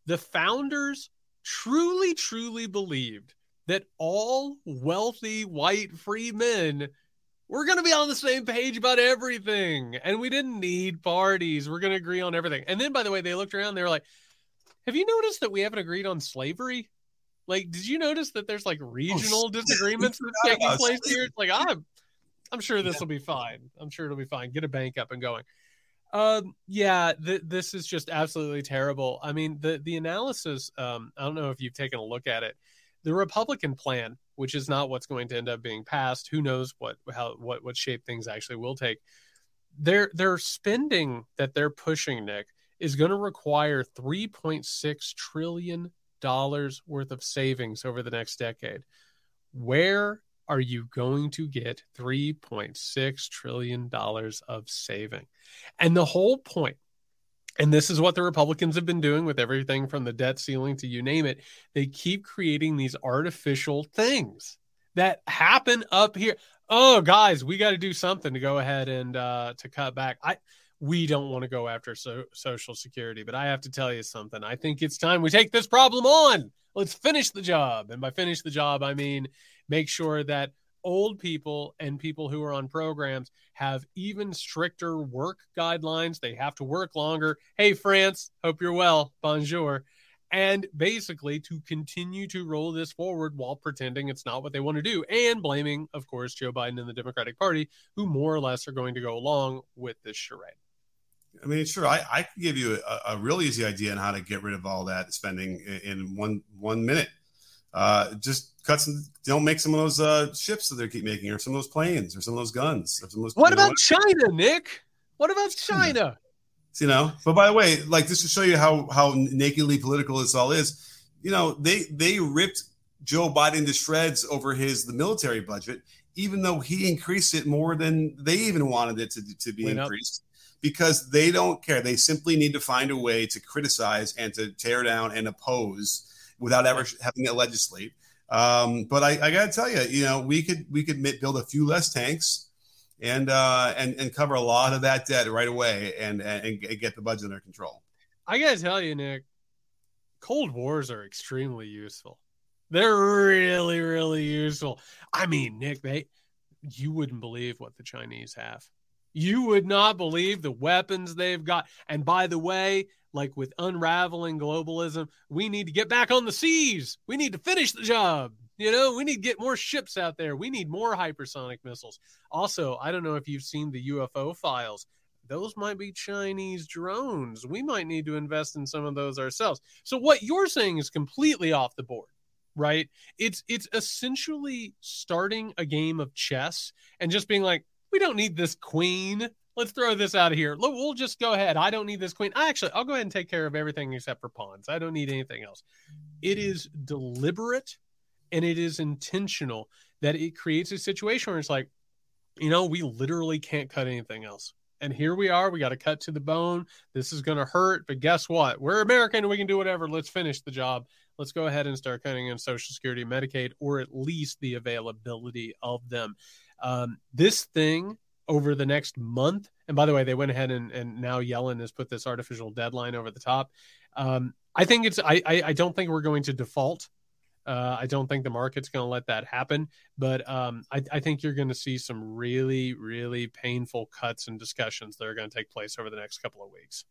the founders truly truly believed that all wealthy white free men were going to be on the same page about everything and we didn't need parties. We're going to agree on everything. And then by the way they looked around they were like have you noticed that we haven't agreed on slavery? Like, did you notice that there's like regional oh, disagreements that's taking place here? It's like I'm, I'm sure this will be fine. I'm sure it'll be fine. Get a bank up and going. Um, yeah, th- this is just absolutely terrible. I mean, the the analysis. Um, I don't know if you've taken a look at it. The Republican plan, which is not what's going to end up being passed. Who knows what how what what shape things actually will take. Their their spending that they're pushing, Nick, is going to require 3.6 trillion dollars worth of savings over the next decade. Where are you going to get 3.6 trillion dollars of saving? And the whole point and this is what the Republicans have been doing with everything from the debt ceiling to you name it. They keep creating these artificial things that happen up here. Oh, guys, we got to do something to go ahead and uh, to cut back. I we don't want to go after so, Social Security, but I have to tell you something. I think it's time we take this problem on. Let's finish the job. And by finish the job, I mean make sure that old people and people who are on programs have even stricter work guidelines. They have to work longer. Hey, France, hope you're well. Bonjour. And basically to continue to roll this forward while pretending it's not what they want to do and blaming, of course, Joe Biden and the Democratic Party, who more or less are going to go along with this charade. I mean, sure. I, I could give you a, a real easy idea on how to get rid of all that spending in, in one one minute. Uh, just cut some. Don't make some of those uh, ships that they keep making, or some of those planes, or some of those guns, or some of those. What about China, Nick? What about China? You know, but by the way, like just to show you how how nakedly political this all is, you know, they they ripped Joe Biden to shreds over his the military budget, even though he increased it more than they even wanted it to, to be increased. Up because they don't care. They simply need to find a way to criticize and to tear down and oppose without ever having to legislate. Um, but I, I got to tell you, you know, we could we could build a few less tanks and uh, and and cover a lot of that debt right away and and, and get the budget under control. I got to tell you, Nick, Cold Wars are extremely useful. They're really really useful. I mean, Nick, they you wouldn't believe what the Chinese have. You would not believe the weapons they've got. And by the way, like with unraveling globalism, we need to get back on the seas. We need to finish the job. You know, we need to get more ships out there. We need more hypersonic missiles. Also, I don't know if you've seen the UFO files. Those might be Chinese drones. We might need to invest in some of those ourselves. So what you're saying is completely off the board right it's it's essentially starting a game of chess and just being like we don't need this queen. Let's throw this out of here. Look, we'll just go ahead. I don't need this queen. I actually, I'll go ahead and take care of everything except for pawns. I don't need anything else. It is deliberate and it is intentional that it creates a situation where it's like, you know, we literally can't cut anything else. And here we are. We got to cut to the bone. This is going to hurt. But guess what? We're American we can do whatever. Let's finish the job. Let's go ahead and start cutting in Social Security, Medicaid, or at least the availability of them. Um, this thing over the next month, and by the way, they went ahead and, and now Yellen has put this artificial deadline over the top. Um, I think it's, I, I, I, don't think we're going to default. Uh, I don't think the market's going to let that happen, but um, I, I, think you're going to see some really, really painful cuts and discussions that are going to take place over the next couple of weeks.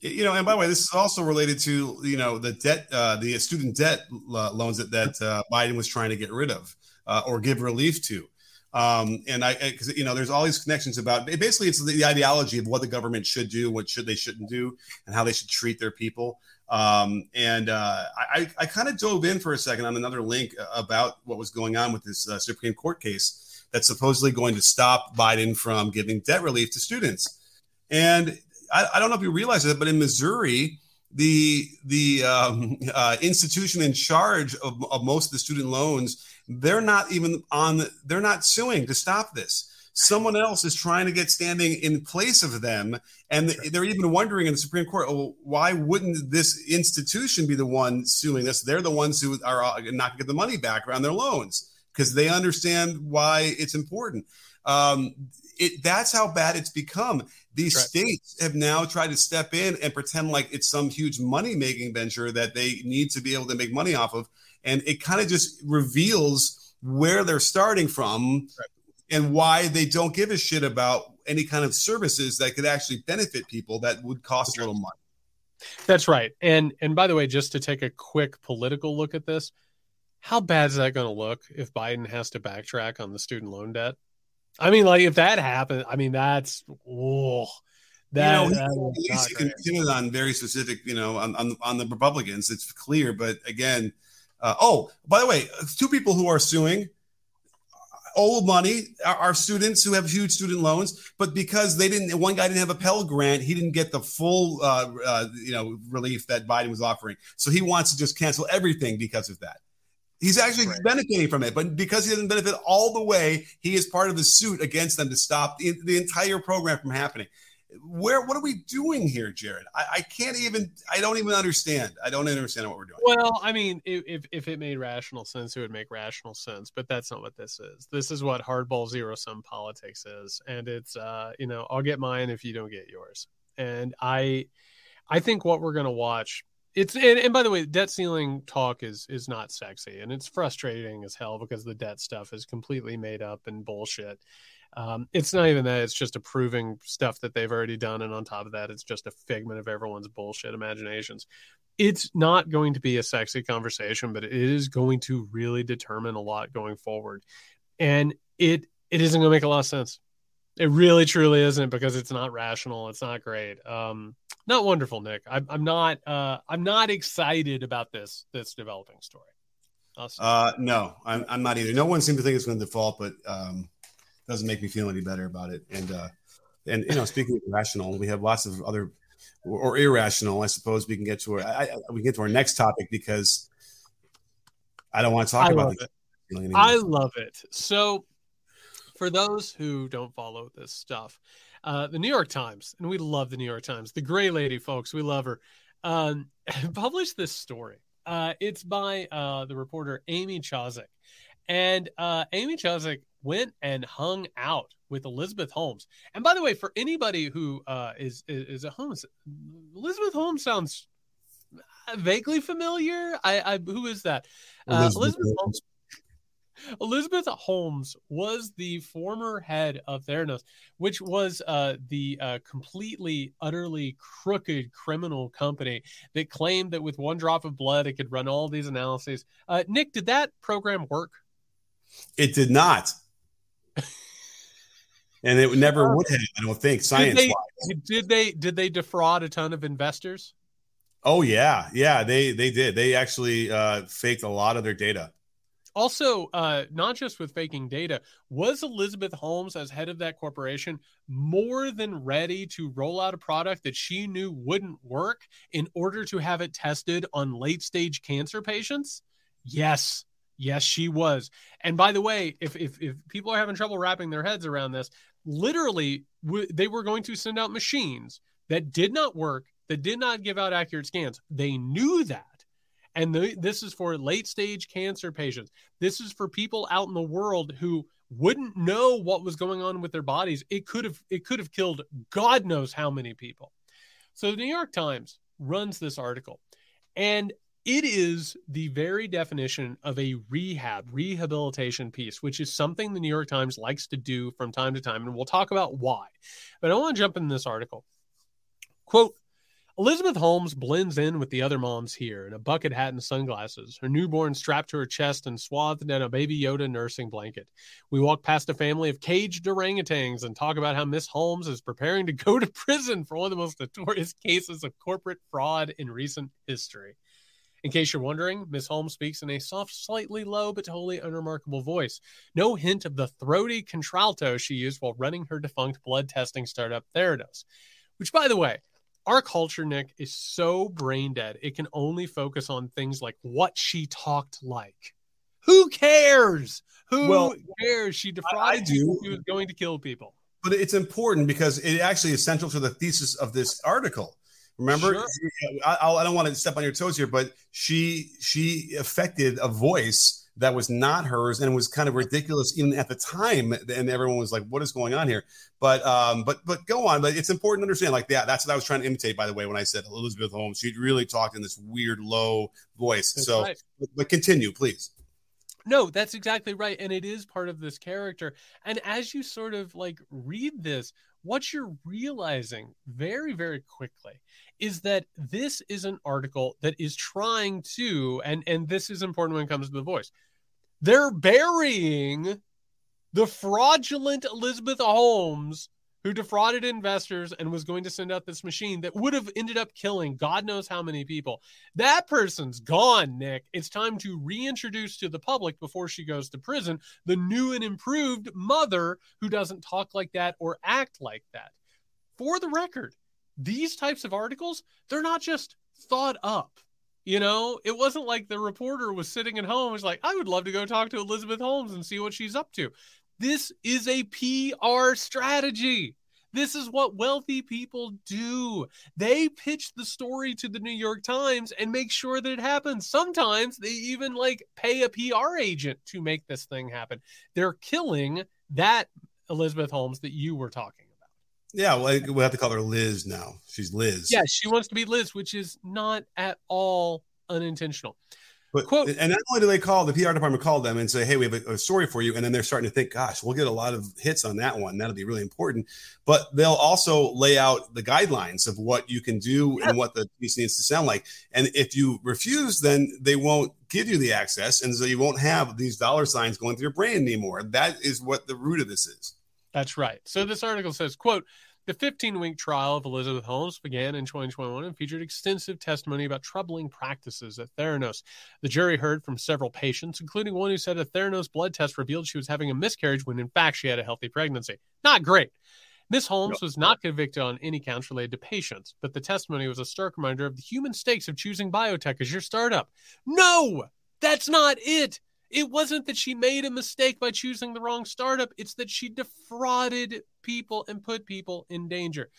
You know, and by the way, this is also related to you know the debt, uh, the student debt uh, loans that that uh, Biden was trying to get rid of uh, or give relief to. Um, and I, because you know, there's all these connections about basically it's the, the, ideology of what the government should do, what should they shouldn't do, and how they should treat their people. Um, and uh, I, I kind of dove in for a second on another link about what was going on with this uh, Supreme Court case that's supposedly going to stop Biden from giving debt relief to students. And I, I don't know if you realize that, but in Missouri, the the um, uh, institution in charge of, of most of the student loans they're not even on, they're not suing to stop this. Someone else is trying to get standing in place of them. And they're even wondering in the Supreme Court, oh, why wouldn't this institution be the one suing this? They're the ones who are uh, not going to get the money back around their loans because they understand why it's important. Um, it, that's how bad it's become. These right. states have now tried to step in and pretend like it's some huge money making venture that they need to be able to make money off of and it kind of just reveals where they're starting from right. and why they don't give a shit about any kind of services that could actually benefit people that would cost a little money. That's right. And and by the way, just to take a quick political look at this, how bad is that going to look if Biden has to backtrack on the student loan debt? I mean, like if that happens, I mean that's oh, That, you know, he's contingent on very specific, you know, on, on, on the Republicans. It's clear, but again, uh, oh, by the way, two people who are suing owe money are, students who have huge student loans, but because they didn't, one guy didn't have a Pell Grant, he didn't get the full, uh, uh, you know, relief that Biden was offering. So he wants to just cancel everything because of that. He's actually right. benefiting from it, but because he doesn't benefit all the way, he is part of the suit against them to stop the, the entire program from happening. Where what are we doing here, Jared? I, I, can't even. I don't even understand. I don't understand what we're doing. Well, I mean, if if it made rational sense, it would make rational sense. But that's not what this is. This is what hardball zero sum politics is, and it's uh, you know, I'll get mine if you don't get yours. And I, I think what we're gonna watch it's and, and, by the way debt ceiling talk is is not sexy and it's frustrating as hell because the debt stuff is completely made up and bullshit um, it's not even that it's just approving stuff that they've already done and on top of that it's just a figment of everyone's bullshit imaginations it's not going to be a sexy conversation but it is going to really determine a lot going forward and it it isn't going to make a lot of sense it really truly isn't because it's not rational. It's not great. Um, not wonderful, Nick. I'm, I'm not. Uh, I'm not excited about this this developing story. Uh, no, I'm, I'm not either. No one seems to think it's going to default, but um, doesn't make me feel any better about it. And uh, and you know, speaking of rational, we have lots of other or, or irrational. I suppose we can get to our I, I, we can get to our next topic because I don't want to talk I about it. I love it. So for those who don't follow this stuff, uh, the New York Times, and we love the New York Times, the gray lady, folks, we love her, um, published this story. Uh, it's by uh, the reporter Amy Chozick. And uh, Amy Chozick went and hung out with Elizabeth Holmes. And by the way, for anybody who uh, is, is is a Holmes, Elizabeth Holmes sounds vaguely familiar. I, I who is that? Uh, Elizabeth, Elizabeth Holmes Elizabeth Holmes was the former head of Theranos, which was uh, the uh, completely, utterly crooked criminal company that claimed that with one drop of blood, it could run all these analyses. Uh, Nick, did that program work? It did not. And it never would have, I don't think, science wise. Did they did they defraud a ton of investors? Oh yeah, yeah, they they did. They actually uh, faked a lot of their data. Also, uh, not just with faking data, was Elizabeth Holmes, as head of that corporation, more than ready to roll out a product that she knew wouldn't work in order to have it tested on late stage cancer patients? Yes. Yes, she was. And by the way, if, if, if people are having trouble wrapping their heads around this, literally, w- they were going to send out machines that did not work, that did not give out accurate scans. They knew that and the, this is for late stage cancer patients. This is for people out in the world who wouldn't know what was going on with their bodies. It could have it could have killed God knows how many people. So the New York Times runs this article and it is the very definition of a rehab, rehabilitation piece, which is something the New York Times likes to do from time to time. And we'll talk about why. But I want to jump in this article. Quote Elizabeth Holmes blends in with the other moms here in a bucket hat and sunglasses, her newborn strapped to her chest and swathed in a baby Yoda nursing blanket. We walk past a family of caged orangutans and talk about how Miss Holmes is preparing to go to prison for one of the most notorious cases of corporate fraud in recent history. In case you're wondering, Miss Holmes speaks in a soft, slightly low, but totally unremarkable voice. No hint of the throaty contralto she used while running her defunct blood testing startup Theranos. Which, by the way, our culture, Nick, is so brain dead. It can only focus on things like what she talked like. Who cares? Who well, cares? She defrauded do. She was going to kill people. But it's important because it actually is central to the thesis of this article. Remember, sure. I, I don't want to step on your toes here, but she she affected a voice that was not hers and was kind of ridiculous even at the time and everyone was like what is going on here but um but but go on but it's important to understand like yeah that's what i was trying to imitate by the way when i said elizabeth holmes she really talked in this weird low voice that's so right. but, but continue please no that's exactly right and it is part of this character and as you sort of like read this what you're realizing very, very quickly is that this is an article that is trying to, and, and this is important when it comes to the voice, they're burying the fraudulent Elizabeth Holmes who defrauded investors and was going to send out this machine that would have ended up killing God knows how many people. That person's gone, Nick. It's time to reintroduce to the public before she goes to prison the new and improved mother who doesn't talk like that or act like that. For the record, these types of articles, they're not just thought up. You know, it wasn't like the reporter was sitting at home was like, I would love to go talk to Elizabeth Holmes and see what she's up to. This is a PR strategy. This is what wealthy people do. They pitch the story to the New York Times and make sure that it happens. Sometimes they even like pay a PR agent to make this thing happen. They're killing that Elizabeth Holmes that you were talking about. Yeah, well, we have to call her Liz now. She's Liz. Yeah, she wants to be Liz, which is not at all unintentional. But Quote, and not only do they call the PR department call them and say, "Hey, we have a, a, story for you," and then they're starting to think, "Gosh, we'll get a lot of hits on that one. That'll be really important." But they'll also lay out the guidelines of what you can do yeah. and what the piece needs to sound like. And if you refuse, then they won't give you the access, and so you won't have these dollar signs going through your brain anymore. That is what the root of this is. That's right. So this article says, "quote." The 15 week trial of Elizabeth Holmes began in 2021 and featured extensive testimony about troubling practices at Theranos. The jury heard from several patients, including one who said a Theranos blood test revealed she was having a miscarriage when in fact she had a healthy pregnancy. Not great. Miss Holmes was not convicted on any counts related to patients, but the testimony was a stark reminder of the human stakes of choosing biotech as your startup. No, that's not it. It wasn't that she made a mistake by choosing the wrong startup, it's that she defrauded people and put people in danger.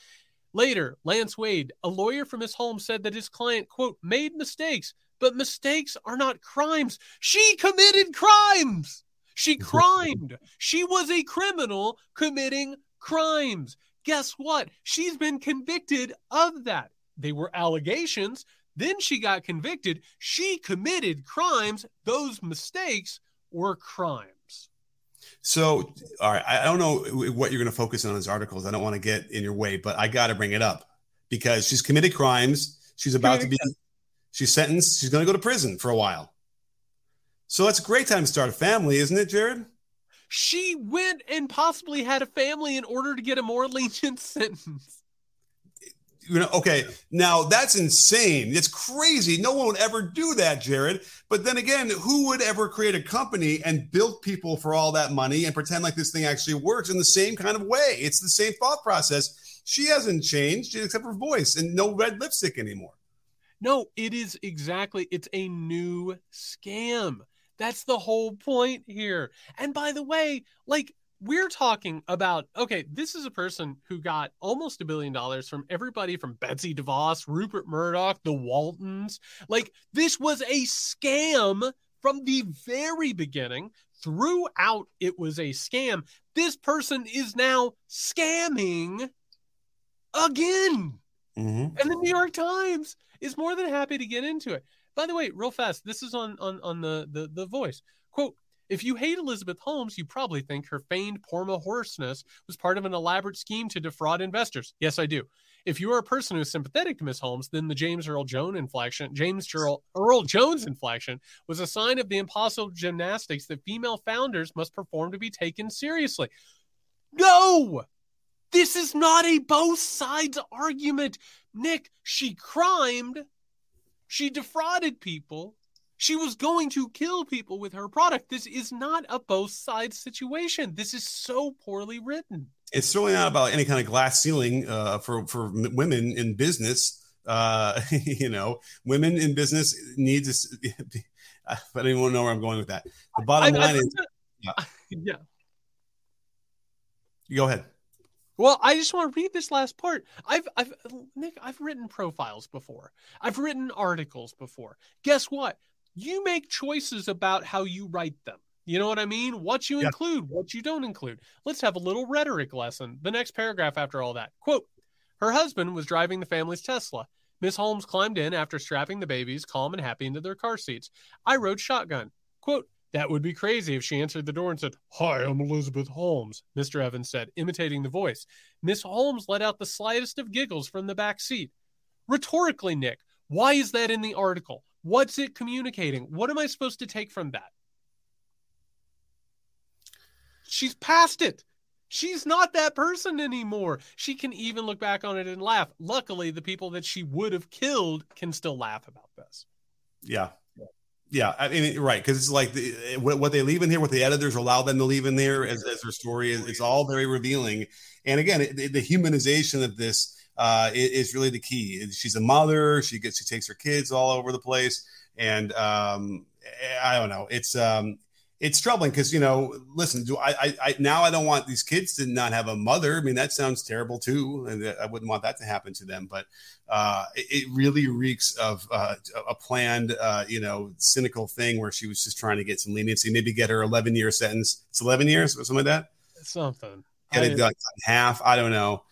Later, Lance Wade, a lawyer from his home, said that his client, quote, made mistakes, but mistakes are not crimes. She committed crimes. She crimed. She was a criminal committing crimes. Guess what? She's been convicted of that. They were allegations, then she got convicted. She committed crimes. Those mistakes were crimes. So, all right, I don't know what you're going to focus on in these articles. I don't want to get in your way, but I got to bring it up because she's committed crimes. She's about to be, she's sentenced. She's going to go to prison for a while. So that's a great time to start a family, isn't it, Jared? She went and possibly had a family in order to get a more lenient sentence you know, okay, now that's insane. It's crazy. No one would ever do that, Jared. But then again, who would ever create a company and build people for all that money and pretend like this thing actually works in the same kind of way? It's the same thought process. She hasn't changed except for voice and no red lipstick anymore. No, it is exactly, it's a new scam. That's the whole point here. And by the way, like we're talking about okay this is a person who got almost a billion dollars from everybody from betsy devos rupert murdoch the waltons. Like this was a scam from the very beginning. Throughout it was a scam. This person is now scamming again. Mm-hmm. and the new york times is more than happy to get into it. By the way real fast this is on on on the the, the voice. Quote if you hate Elizabeth Holmes, you probably think her feigned Porma hoarseness was part of an elaborate scheme to defraud investors. Yes, I do. If you are a person who is sympathetic to Miss Holmes, then the James Earl Jones inflection, James Earl, Earl Jones inflection, was a sign of the impossible gymnastics that female founders must perform to be taken seriously. No, this is not a both sides argument. Nick, she crimed, she defrauded people, she was going to kill people with her product. This is not a both sides situation. This is so poorly written. It's certainly not about any kind of glass ceiling uh, for for women in business. Uh, you know, women in business need to. I don't even know where I'm going with that. The bottom I, line I, is, yeah. yeah. You go ahead. Well, I just want to read this last part. I've, I've, Nick, I've written profiles before. I've written articles before. Guess what? You make choices about how you write them. You know what I mean? What you include, what you don't include. Let's have a little rhetoric lesson. The next paragraph after all that. Quote Her husband was driving the family's Tesla. Miss Holmes climbed in after strapping the babies, calm and happy, into their car seats. I rode shotgun. Quote That would be crazy if she answered the door and said, Hi, I'm Elizabeth Holmes, Mr. Evans said, imitating the voice. Miss Holmes let out the slightest of giggles from the back seat. Rhetorically, Nick, why is that in the article? What's it communicating? What am I supposed to take from that? She's past it. She's not that person anymore. She can even look back on it and laugh. Luckily, the people that she would have killed can still laugh about this. Yeah. Yeah, I mean, right, because it's like the, what, they leave in here, what the editors allow them to leave in there as, as their story is, it's all very revealing. And again, it, the humanization of this uh, is, really the key. She's a mother. She gets, she takes her kids all over the place, and um, I don't know. It's um, it's troubling because you know listen do I, I, I now i don't want these kids to not have a mother. I mean that sounds terrible too and i wouldn't want that to happen to them. But uh, it, it, really reeks of uh, a planned uh, you know cynical thing where she was just trying to get some leniency maybe get her 11 year sentence. It's 11 years or something like that? Something. Get it done in half. I don't know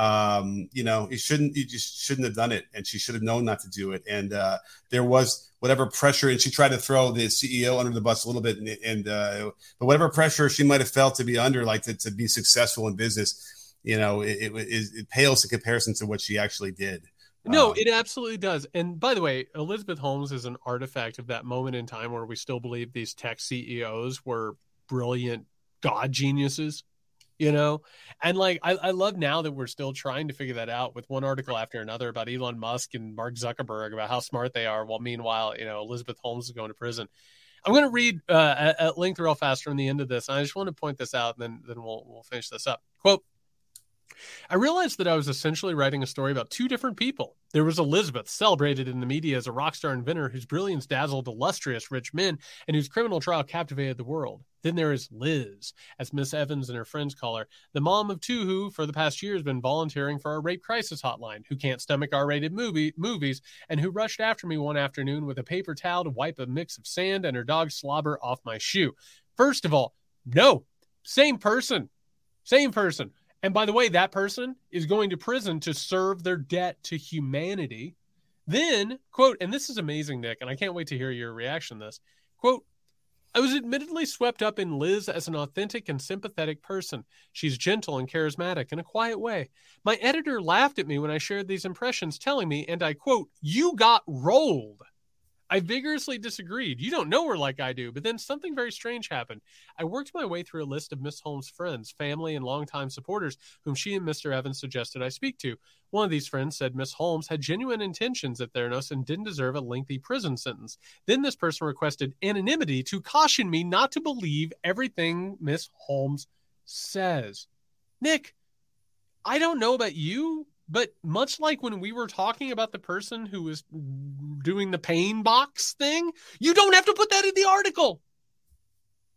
um, you know, he shouldn't, he just shouldn't have done it, and she should have known not to do it. And uh, there was whatever pressure, and she tried to throw the CEO under the bus a little bit, and, and uh, but whatever pressure she might have felt to be under, like to, to be successful in business, you know, it, it, it, pales in comparison to what she actually did. No, um, it absolutely does. And by the way, Elizabeth Holmes is an artifact of that moment in time where we still believe these tech CEOs were brilliant god geniuses you know? And like I, I love now that we're still trying to figure that out with one article after another about elon musk and mark zuckerberg about how smart they are while meanwhile you know elizabeth holmes is going to prison. I'm going to read uh, at, at length real fast from the end of this i just want to point this out and then then we'll, we'll finish this up. Quote I realized that I was essentially writing a story about two different people. There was Elizabeth, celebrated in the media as a rock star inventor whose brilliance dazzled illustrious rich men and whose criminal trial captivated the world. Then there is Liz, as Miss Evans and her friends call her, the mom of two who, for the past year, has been volunteering for our rape crisis hotline, who can't stomach R rated movie, movies, and who rushed after me one afternoon with a paper towel to wipe a mix of sand and her dog's slobber off my shoe. First of all, no, same person. Same person. And by the way, that person is going to prison to serve their debt to humanity. Then, quote, and this is amazing, Nick, and I can't wait to hear your reaction to this. Quote, I was admittedly swept up in Liz as an authentic and sympathetic person. She's gentle and charismatic in a quiet way. My editor laughed at me when I shared these impressions, telling me, and I quote, You got rolled. I vigorously disagreed. You don't know her like I do, but then something very strange happened. I worked my way through a list of Miss Holmes' friends, family, and longtime supporters whom she and Mr. Evans suggested I speak to. One of these friends said Miss Holmes had genuine intentions at Theranos and didn't deserve a lengthy prison sentence. Then this person requested anonymity to caution me not to believe everything Miss Holmes says. Nick, I don't know about you, but much like when we were talking about the person who was doing the pain box thing, you don't have to put that in the article.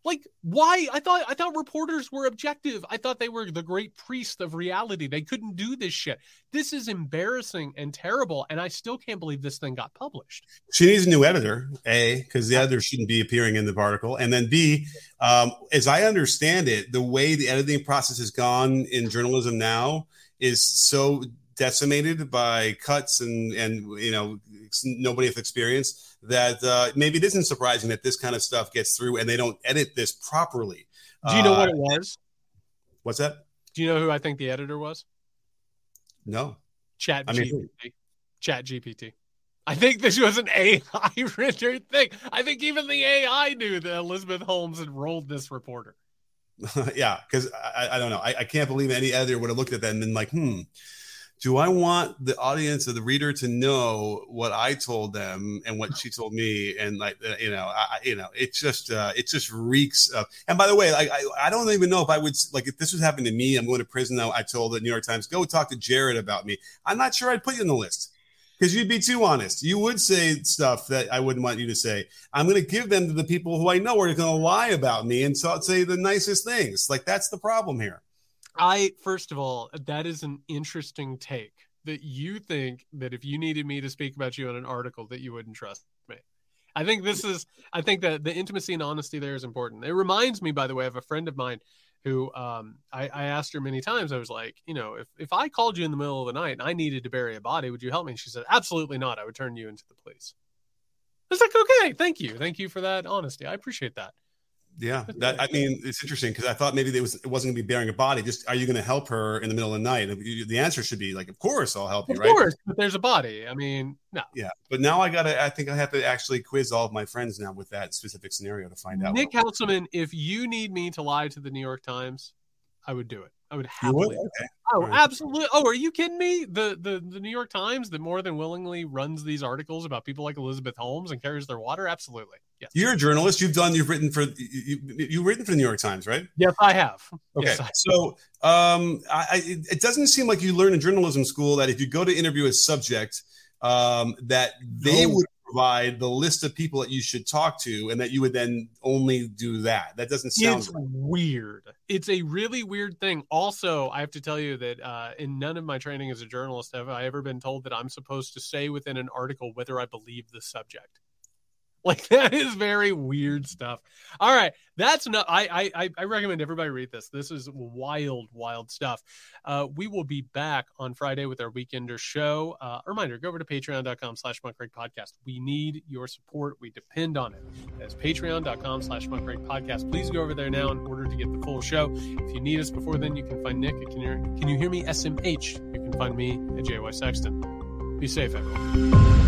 Like why? I thought I thought reporters were objective. I thought they were the great priest of reality. They couldn't do this shit. This is embarrassing and terrible, and I still can't believe this thing got published. She needs a new editor, a because the editor shouldn't be appearing in the article, and then b, um, as I understand it, the way the editing process has gone in journalism now is so decimated by cuts and and you know nobody with experience that uh, maybe it isn't surprising that this kind of stuff gets through and they don't edit this properly. Do you know uh, what it was? What's that? Do you know who I think the editor was? No. Chat I mean, GPT. Chat GPT. I think this was an AI rendered thing. I think even the AI knew that Elizabeth Holmes had rolled this reporter. yeah, because I, I, don't know. I, I, can't believe any editor would have looked at that and been like, hmm, do I want the audience or the reader to know what I told them and what she told me? And like, uh, you know, I, you know, it just, uh, it just reeks of, and by the way, like, I, I don't even know if I would, like, if this was happening to me, I'm going to prison now. I told the New York Times, go talk to Jared about me. I'm not sure I'd put you on the list because you'd be too honest. You would say stuff that I wouldn't want you to say. I'm going to give them to the people who I know are going to lie about me and so, say the nicest things. Like, that's the problem here. I first of all, that is an interesting take that you think that if you needed me to speak about you in an article that you wouldn't trust me. I think this is I think that the intimacy and honesty there is important. It reminds me, by the way, of a friend of mine who um, I, I, asked her many times. I was like, you know, if, if I called you in the middle of the night and I needed to bury a body, would you help me? And she said, absolutely not. I would turn you into the police. I was like, okay, thank you. Thank you for that honesty. I appreciate that. Yeah, that I mean, it's interesting because I thought maybe it was it wasn't going to be bearing a body. Just are you going to help her in the middle of the night? The answer should be like, of course, I'll help you. Of right? course, but there's a body. I mean, no. Yeah, but now I gotta. I think I have to actually quiz all of my friends now with that specific scenario to find out. Nick Hauselman, if you need me to lie to the New York Times, I would do it. I would happily. Okay. Oh, right. absolutely. Oh, are you kidding me? The, the the New York Times that more than willingly runs these articles about people like Elizabeth Holmes and carries their water. Absolutely. Yes. You're a journalist. You've done. You've written for. You, you've written for the New York Times, right? Yes, I have. Okay. Yes, I- So, um, I, I, it doesn't seem like you learn in journalism school that if you go to interview a subject, um, that they No. would provide the list of people that you should talk to, and that you would then only do that. That doesn't sound. it's weird. It's a really weird thing. Also, I have to tell you that uh, in none of my training as a journalist have I ever been told that I'm supposed to say within an article whether I believe the subject. Like that is very weird stuff. All right, that's not. I I I recommend everybody read this. This is wild, wild stuff. Uh, we will be back on Friday with our weekender show. Uh, reminder: go over to Patreon.com/slash Podcast. We need your support. We depend on it. That's Patreon.com/slash Podcast. Please go over there now in order to get the full show. If you need us before then, you can find Nick Can You, can you Hear Me SMH. You can find me at JY Sexton. Be safe, everyone.